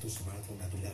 tu smartphone a tu laptop